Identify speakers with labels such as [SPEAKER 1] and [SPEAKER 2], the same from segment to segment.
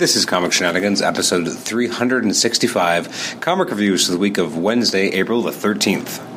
[SPEAKER 1] This is Comic Shenanigans, episode 365, comic reviews for the week of Wednesday, April the 13th.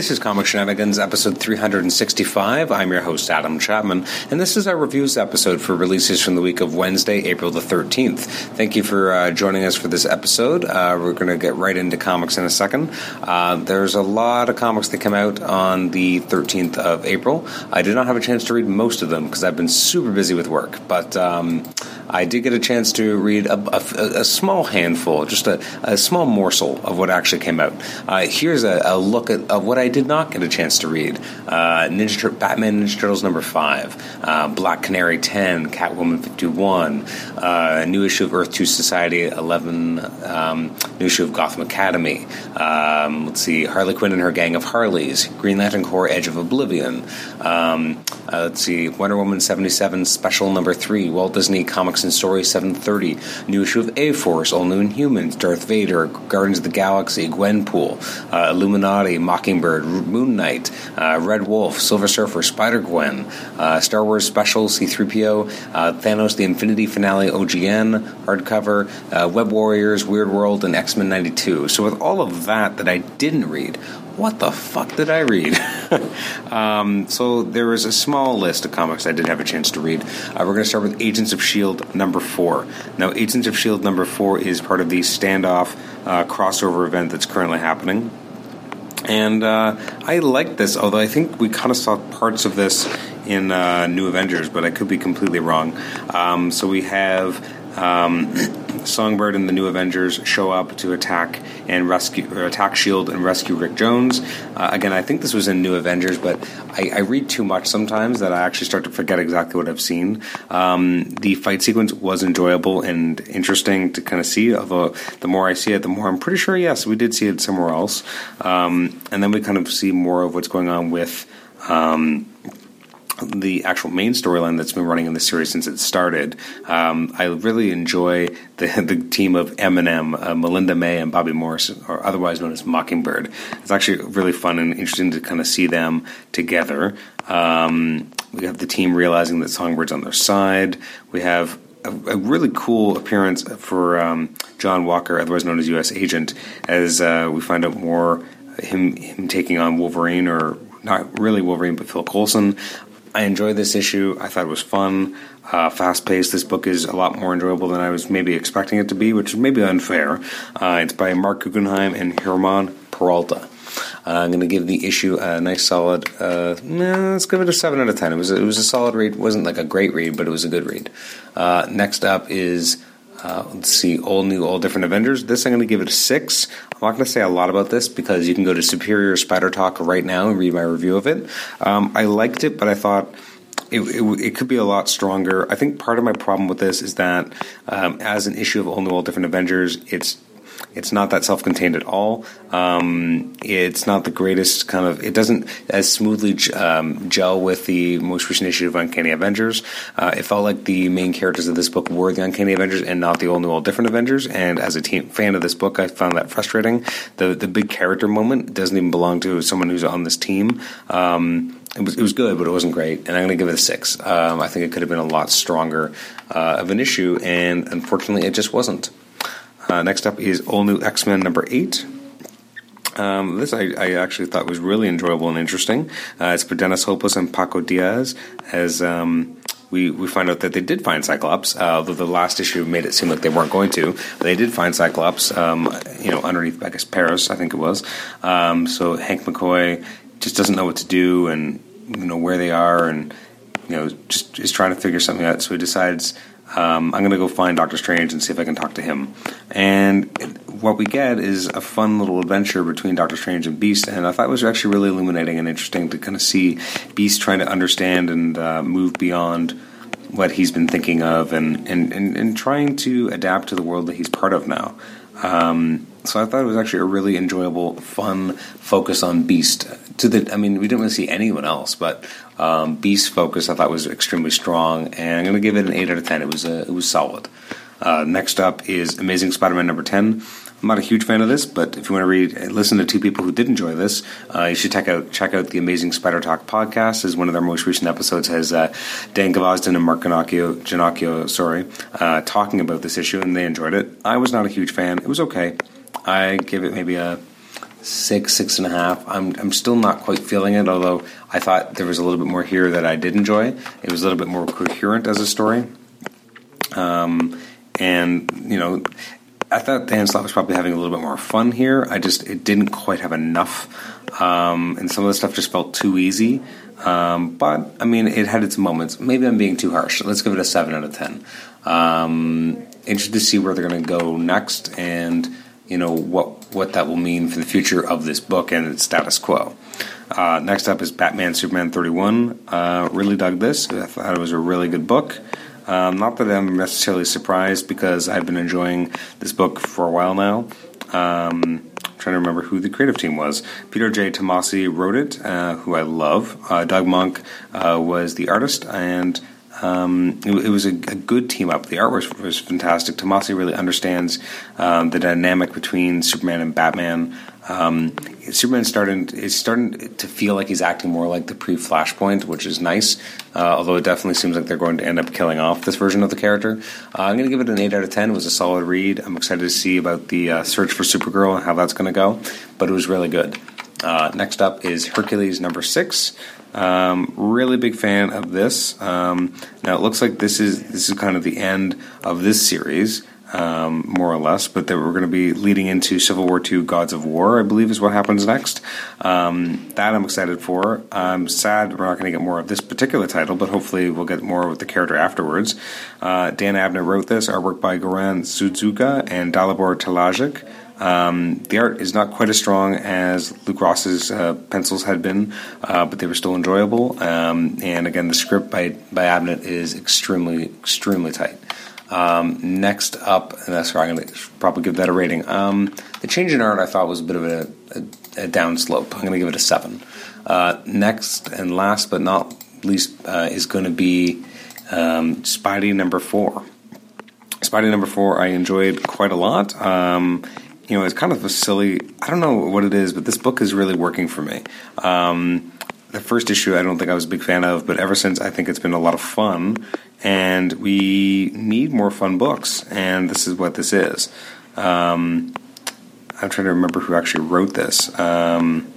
[SPEAKER 1] This is Comic Shenanigans, episode 365. I'm your host, Adam Chapman, and this is our reviews episode for releases from the week of Wednesday, April the 13th. Thank you for uh, joining us for this episode. Uh, we're going to get right into comics in a second. Uh, there's a lot of comics that come out on the 13th of April. I did not have a chance to read most of them because I've been super busy with work, but um, I did get a chance to read a, a, a small handful, just a, a, small morsel of what actually came out. Uh, here's a, look at what I did not get a chance to read: uh, Ninja Batman Ninja Turtles number five, uh, Black Canary ten, Catwoman fifty one, uh, new issue of Earth Two Society eleven, um, new issue of Gotham Academy. Um, let's see, Harley Quinn and her gang of Harleys, Green Lantern Corps Edge of Oblivion. Um, uh, let's see, Wonder Woman seventy seven special number three, Walt Disney Comics and Story seven thirty, new issue of A Force, All New Inhumans, Darth Vader, Guardians of the Galaxy, Gwenpool, uh, Illuminati, Mockingbird. Moon Knight, uh, Red Wolf, Silver Surfer, Spider Gwen, uh, Star Wars Special, C3PO, uh, Thanos the Infinity Finale OGN, hardcover, Web Warriors, Weird World, and X Men 92. So, with all of that that I didn't read, what the fuck did I read? um, so there was a small list of comics I did have a chance to read. Uh, we're going to start with Agents of S.H.I.E.L.D. number four. Now, Agents of S.H.I.E.L.D. number four is part of the standoff uh, crossover event that's currently happening. And uh, I like this, although I think we kind of saw parts of this in uh, New Avengers, but I could be completely wrong. Um, so we have um, Songbird and the New Avengers show up to attack and rescue, or attack Shield and rescue Rick Jones. Uh, again, I think this was in New Avengers, but I, I, read too much sometimes that I actually start to forget exactly what I've seen. Um, the fight sequence was enjoyable and interesting to kind of see. Although the more I see it, the more I'm pretty sure yes, we did see it somewhere else. Um, and then we kind of see more of what's going on with. Um, the actual main storyline that's been running in the series since it started. Um, I really enjoy the the team of Eminem, uh, Melinda May, and Bobbi Morse, or otherwise known as Mockingbird. It's actually really fun and interesting to kind of see them together. Um, we have the team realizing that Songbird's on their side. We have a, a really cool appearance for um, John Walker, otherwise known as U.S. Agent, as uh, we find out more him him taking on Wolverine or not really Wolverine, but Phil Coulson. I enjoyed this issue. I thought it was fun, uh, fast paced. This book is a lot more enjoyable than I was maybe expecting it to be, which is maybe unfair. Uh, it's by Marc Guggenheim and Herman Peralta. Uh, I'm going to give the issue a nice solid. Uh, nah, let's give it a seven out of ten. It was a, it was a solid read. It wasn't like a great read, but it was a good read. Uh, next up is uh, let's see, all new, all different Avengers. This I'm going to give it a six. I'm not going to say a lot about this because you can go to Superior Spider Talk right now and read my review of it. Um, I liked it, but I thought it, it, it, could be a lot stronger. I think part of my problem with this is that um, as an issue of all new, all different Avengers, it's it's not that self-contained at all. Um, it's not the greatest kind of. It doesn't as smoothly um, gel with the most recent issue of Uncanny Avengers. Uh, it felt like the main characters of this book were the Uncanny Avengers and not the old new, all different Avengers. And as a team, fan of this book, I found that frustrating. The the big character moment doesn't even belong to someone who's on this team. Um, it was, it was good, but it wasn't great, and I'm going to give it a six. Um, I think it could have been a lot stronger uh, of an issue, and unfortunately, it just wasn't. Uh, next up is All New X Men number eight. Um, this I, I, actually thought was really enjoyable and interesting. Uh, it's for Dennis Hopeless and Paco Diaz as um, we, we find out that they did find Cyclops, uh, although the last issue made it seem like they weren't going to. They did find Cyclops, um, you know, underneath, I guess, Paris, I think it was. Um, so Hank McCoy just doesn't know what to do and, you know, where they are and, you know, just is trying to figure something out. So he decides um, I'm going to go find Doctor Strange and see if I can talk to him. And what we get is a fun little adventure between Doctor Strange and Beast, and I thought it was actually really illuminating and interesting to kind of see Beast trying to understand and uh, move beyond what he's been thinking of and, and, and, and, trying to adapt to the world that he's part of now. Um, so I thought it was actually a really enjoyable, fun focus on Beast. To the, I mean, we didn't really see anyone else, but um, Beast focus I thought was extremely strong, and I'm going to give it an eight out of ten. It was a, it was solid. Uh, next up is Amazing Spider-Man number ten. I'm not a huge fan of this, but if you want to read, listen to two people who did enjoy this, uh, you should check out check out the Amazing Spider Talk podcast. As one of their most recent episodes has uh, Dan Gvozden and Mark Ginocchio, Ginocchio sorry, uh, talking about this issue, and they enjoyed it. I was not a huge fan. It was okay. I give it maybe a six, six and a half. I'm I'm still not quite feeling it, although I thought there was a little bit more here that I did enjoy. It was a little bit more coherent as a story. Um, and you know, I thought Dan Slott was probably having a little bit more fun here. I just it didn't quite have enough, um, and some of the stuff just felt too easy. Um, but I mean, it had its moments. Maybe I'm being too harsh. Let's give it a seven out of ten. Um, interested to see where they're going to go next, and you know what what that will mean for the future of this book and its status quo. Uh, next up is Batman Superman 31. Uh, really dug this. I thought it was a really good book. Um, not that I'm necessarily surprised because I've been enjoying this book for a while now. Um, trying to remember who the creative team was. Peter J. Tomasi wrote it, uh, who I love. Uh, Doug Mahnke uh, was the artist, and um, it, it, was a, a, good team up. The artwork was, fantastic. Tomasi really understands um, the dynamic between Superman and Batman. Um, Superman starting is starting to feel like he's acting more like the pre-Flashpoint, which is nice. Uh, although it definitely seems like they're going to end up killing off this version of the character. Uh, I'm going to give it an eight out of ten. It was a solid read. I'm excited to see about the uh, search for Supergirl and how that's going to go. But it was really good. Uh, next up is Hercules number six. Um, really big fan of this. Um, now it looks like this is this is kind of the end of this series, um, more or less. But that we're going to be leading into Civil War II: Gods of War, I believe, is what happens next. Um, that I'm excited for. I'm sad we're not going to get more of this particular title, but hopefully we'll get more with the character afterwards. Uh, Dan Abnett wrote this. Artwork by Goran Sudzuka and Dalibor Talajic. Um, the art is not quite as strong as Luke Ross's uh, pencils had been, uh, but they were still enjoyable. Um, and again, the script by by Abnett is extremely extremely tight. Um, next up, and that's where I'm going to probably give that a rating. Um, the change in art I thought was a bit of a, a, a down slope. I'm going to give it a seven. Uh, next and last but not least uh, is going to be um, Spidey number four. Spidey number four I enjoyed quite a lot. Um, you know, it's kind of a silly. I don't know what it is, but this book is really working for me. Um, the first issue, I don't think I was a big fan of, but ever since, I think it's been a lot of fun. And we need more fun books, and this is what this is. Um, I'm trying to remember who actually wrote this. Um,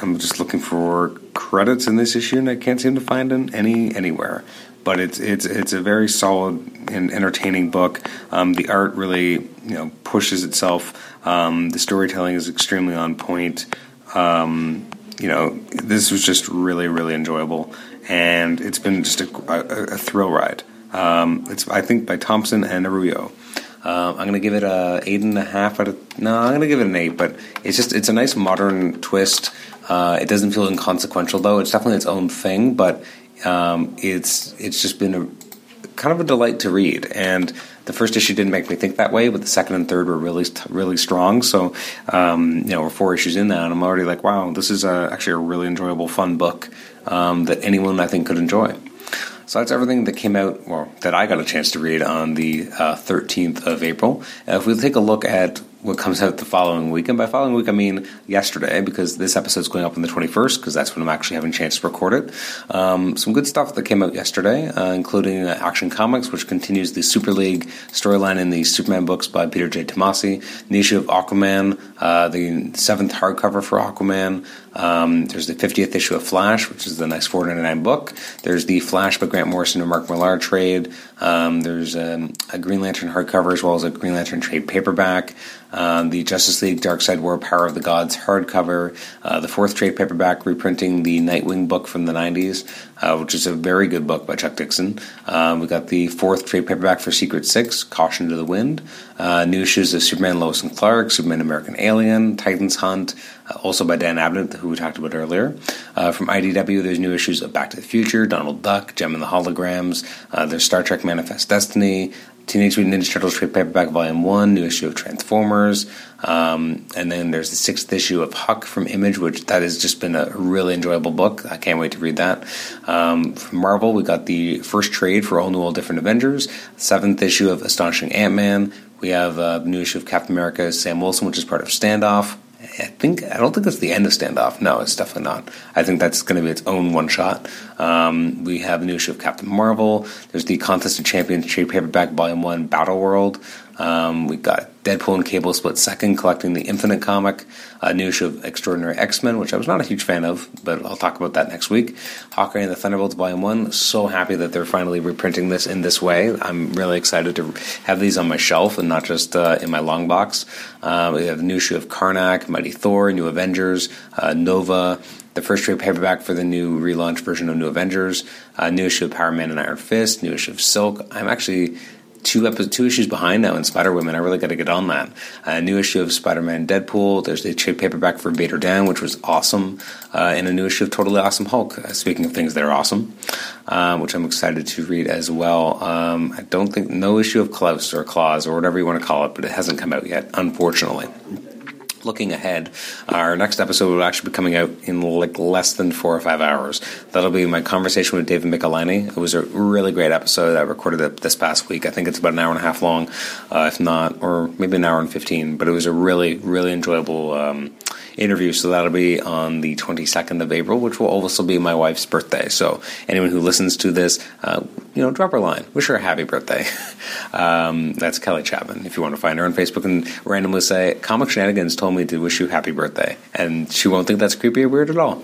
[SPEAKER 1] I'm just looking for credits in this issue, and I can't seem to find any anywhere but it's it's it's a very solid and entertaining book. Um, the art really you know pushes itself. Um, the storytelling is extremely on point. Um, you know, this was just really really enjoyable, and it's been just a, a, a thrill ride. Um, it's I think by Thompson and Arroyo. Uh, I'm gonna give it a eight and a half out of no. I'm gonna give it an eight, but it's just it's a nice modern twist. Uh, it doesn't feel inconsequential though. It's definitely its own thing, but um, it's it's just been a kind of a delight to read. And the first issue didn't make me think that way, but the second and third were really really strong. So um, you know, we're four issues in now, and I'm already like, wow, this is a, actually a really enjoyable, fun book um, that anyone I think could enjoy. So that's everything that came out, or that I got a chance to read on the uh, 13th of April. If we take a look at what comes out the following week. And by following week, I mean yesterday, because this episode's going up on the 21st, because that's when I'm actually having a chance to record it. Um, some good stuff that came out yesterday, uh, including uh, Action Comics, which continues the Super League storyline in the Superman books by Peter J. Tomasi, the issue of Aquaman, uh, the seventh hardcover for Aquaman. Um, there's the 50th issue of Flash, which is the nice 4.99 book. There's the Flash by Grant Morrison and Mark Millar trade. Um, there's um, a Green Lantern hardcover as well as a Green Lantern trade paperback um, the Justice League Darkseid War Power of the Gods hardcover, uh, the fourth trade paperback reprinting the Nightwing book from the 90s, uh, which is a very good book by Chuck Dixon. Um, we got the fourth trade paperback for Secret Six, Caution to the Wind, uh, new issues of Superman Lois and Clark, Superman American Alien, Titans Hunt, also by Dan Abnett, who we talked about earlier. Uh, from IDW, there's new issues of Back to the Future, Donald Duck, Jem and the Holograms, uh, there's Star Trek Manifest Destiny, Teenage Mutant Ninja Turtles trade paperback volume one, new issue of Transformers, um, and then there's the sixth issue of Huck from Image, which that has just been a really enjoyable book. I can't wait to read that. Um, from Marvel, we got the first trade for All New All Different Avengers, seventh issue of Astonishing Ant Man. We have a new issue of Captain America Sam Wilson, which is part of Standoff. I think I don't think it's the end of Standoff. No, it's definitely not. I think that's going to be its own one shot. Um, we have a new issue of Captain Marvel. There's the Contest of Champions trade paperback volume one Battle World. Um, we got Deadpool and Cable split second, collecting the Infinite comic, a new issue of Extraordinary X Men, which I was not a huge fan of, but I'll talk about that next week. Hawkeye and the Thunderbolts Volume 1. So happy that they're finally reprinting this in this way. I'm really excited to have these on my shelf and not just uh, in my long box. Uh, we have a new issue of Karnak, Mighty Thor, New Avengers, uh, Nova, the first trade paperback for the new relaunch version of New Avengers, a new issue of Power Man and Iron Fist, new issue of Silk. I'm actually two episodes, two issues behind now in Spider Woman. I really got to get on that. A new issue of Spider Man Deadpool. There's the trade paperback for Vader Down, which was awesome, uh, and a new issue of Totally Awesome Hulk. Uh, speaking of things that are awesome, um, which I'm excited to read as well. Um, I don't think no issue of Klaus or Claus or whatever you want to call it, but it hasn't come out yet, unfortunately looking ahead, our next episode will actually be coming out in like less than four or five hours. That'll be my conversation with David Michelinie. It was a really great episode. I recorded it this past week. I think it's about an hour and a half long, uh, if not, or maybe an hour and 15. But it was a really, really enjoyable um, interview. So that'll be on the 22nd of April, which will also be my wife's birthday. So anyone who listens to this, uh, you know, drop her a line. Wish her a happy birthday. um, that's Kelly Chapman. If you want to find her on Facebook and randomly say, Comic Shenanigans told me to wish you happy birthday. And she won't think that's creepy or weird at all.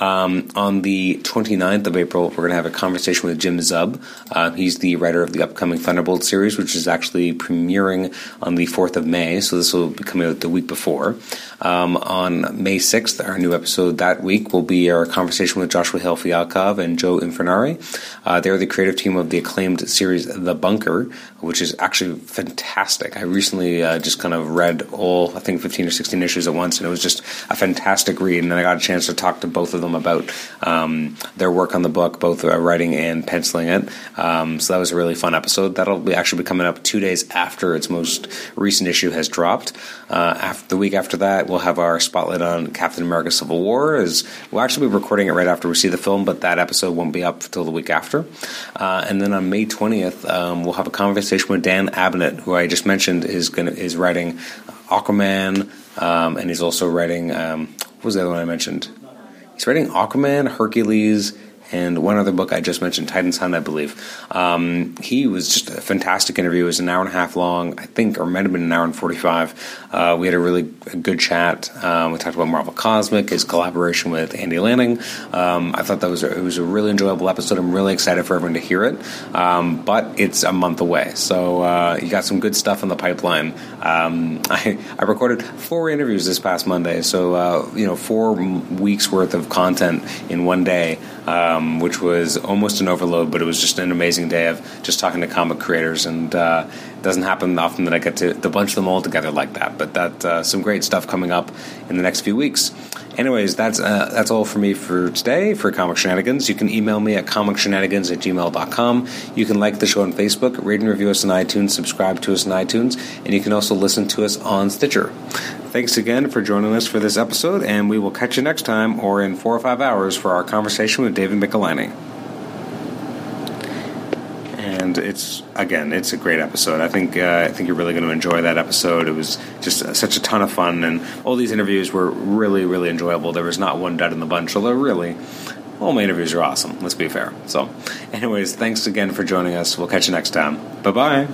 [SPEAKER 1] Um, on the 29th of April, we're going to have a conversation with Jim Zub. Uh, he's the writer of the upcoming Thunderbolt series, which is actually premiering on the 4th of May. So this will be coming out the week before. Um, on May 6th, our new episode that week will be our conversation with Joshua Hale Fialkov and Joe Infurnari. Uh, they're the creative team of the acclaimed series The Bunker, which is actually fantastic. I recently uh, just kind of read all, I think, 15 or 16 issues at once, and it was just a fantastic read. And then I got a chance to talk to both of them about um, their work on the book, both uh, writing and penciling it. Um, so that was a really fun episode. That'll be actually be coming up two days after its most recent issue has dropped. Uh, after the week after that, we'll have our spotlight on Captain America: Civil War. Is we'll actually be recording it right after we see the film, but that episode won't be up until the week after. Uh, and then on May twentieth, um, we'll have a conversation with Dan Abnett, who I just mentioned is going is writing Aquaman, um, and he's also writing um, what was the other one I mentioned? He's writing Aquaman, Hercules and one other book I just mentioned, Titan's Hunt, I believe. Um, he was just a fantastic interview. It was an hour and a half long, I think, or might have been an hour and 45. Uh, we had a really good chat. Um, we talked about Marvel Cosmic, his collaboration with Andy Lanning. Um, I thought that was a, it was a really enjoyable episode. I'm really excited for everyone to hear it. Um, but it's a month away, so uh, you got some good stuff in the pipeline. Um, I, I, recorded four interviews this past Monday, so uh, you know, four weeks worth of content in one day. Um, um, which was almost an overload, but it was just an amazing day of just talking to comic creators. And uh, it doesn't happen often that I get to, to bunch them all together like that. But that uh, some great stuff coming up in the next few weeks. Anyways, that's uh, that's all for me for today for Comic Shenanigans. You can email me at comicshenanigans at gmail.com. You can like the show on Facebook, rate and review us on iTunes, subscribe to us on iTunes, and you can also listen to us on Stitcher. Thanks again for joining us for this episode, and we will catch you next time or in four or five hours for our conversation with David Michelinie. And it's again, it's a great episode. I think uh, I think you're really going to enjoy that episode. It was just such a ton of fun, and all these interviews were really, really enjoyable. There was not one dud in the bunch, although really, all my interviews are awesome. Let's be fair. So, anyways, thanks again for joining us. We'll catch you next time. Bye bye.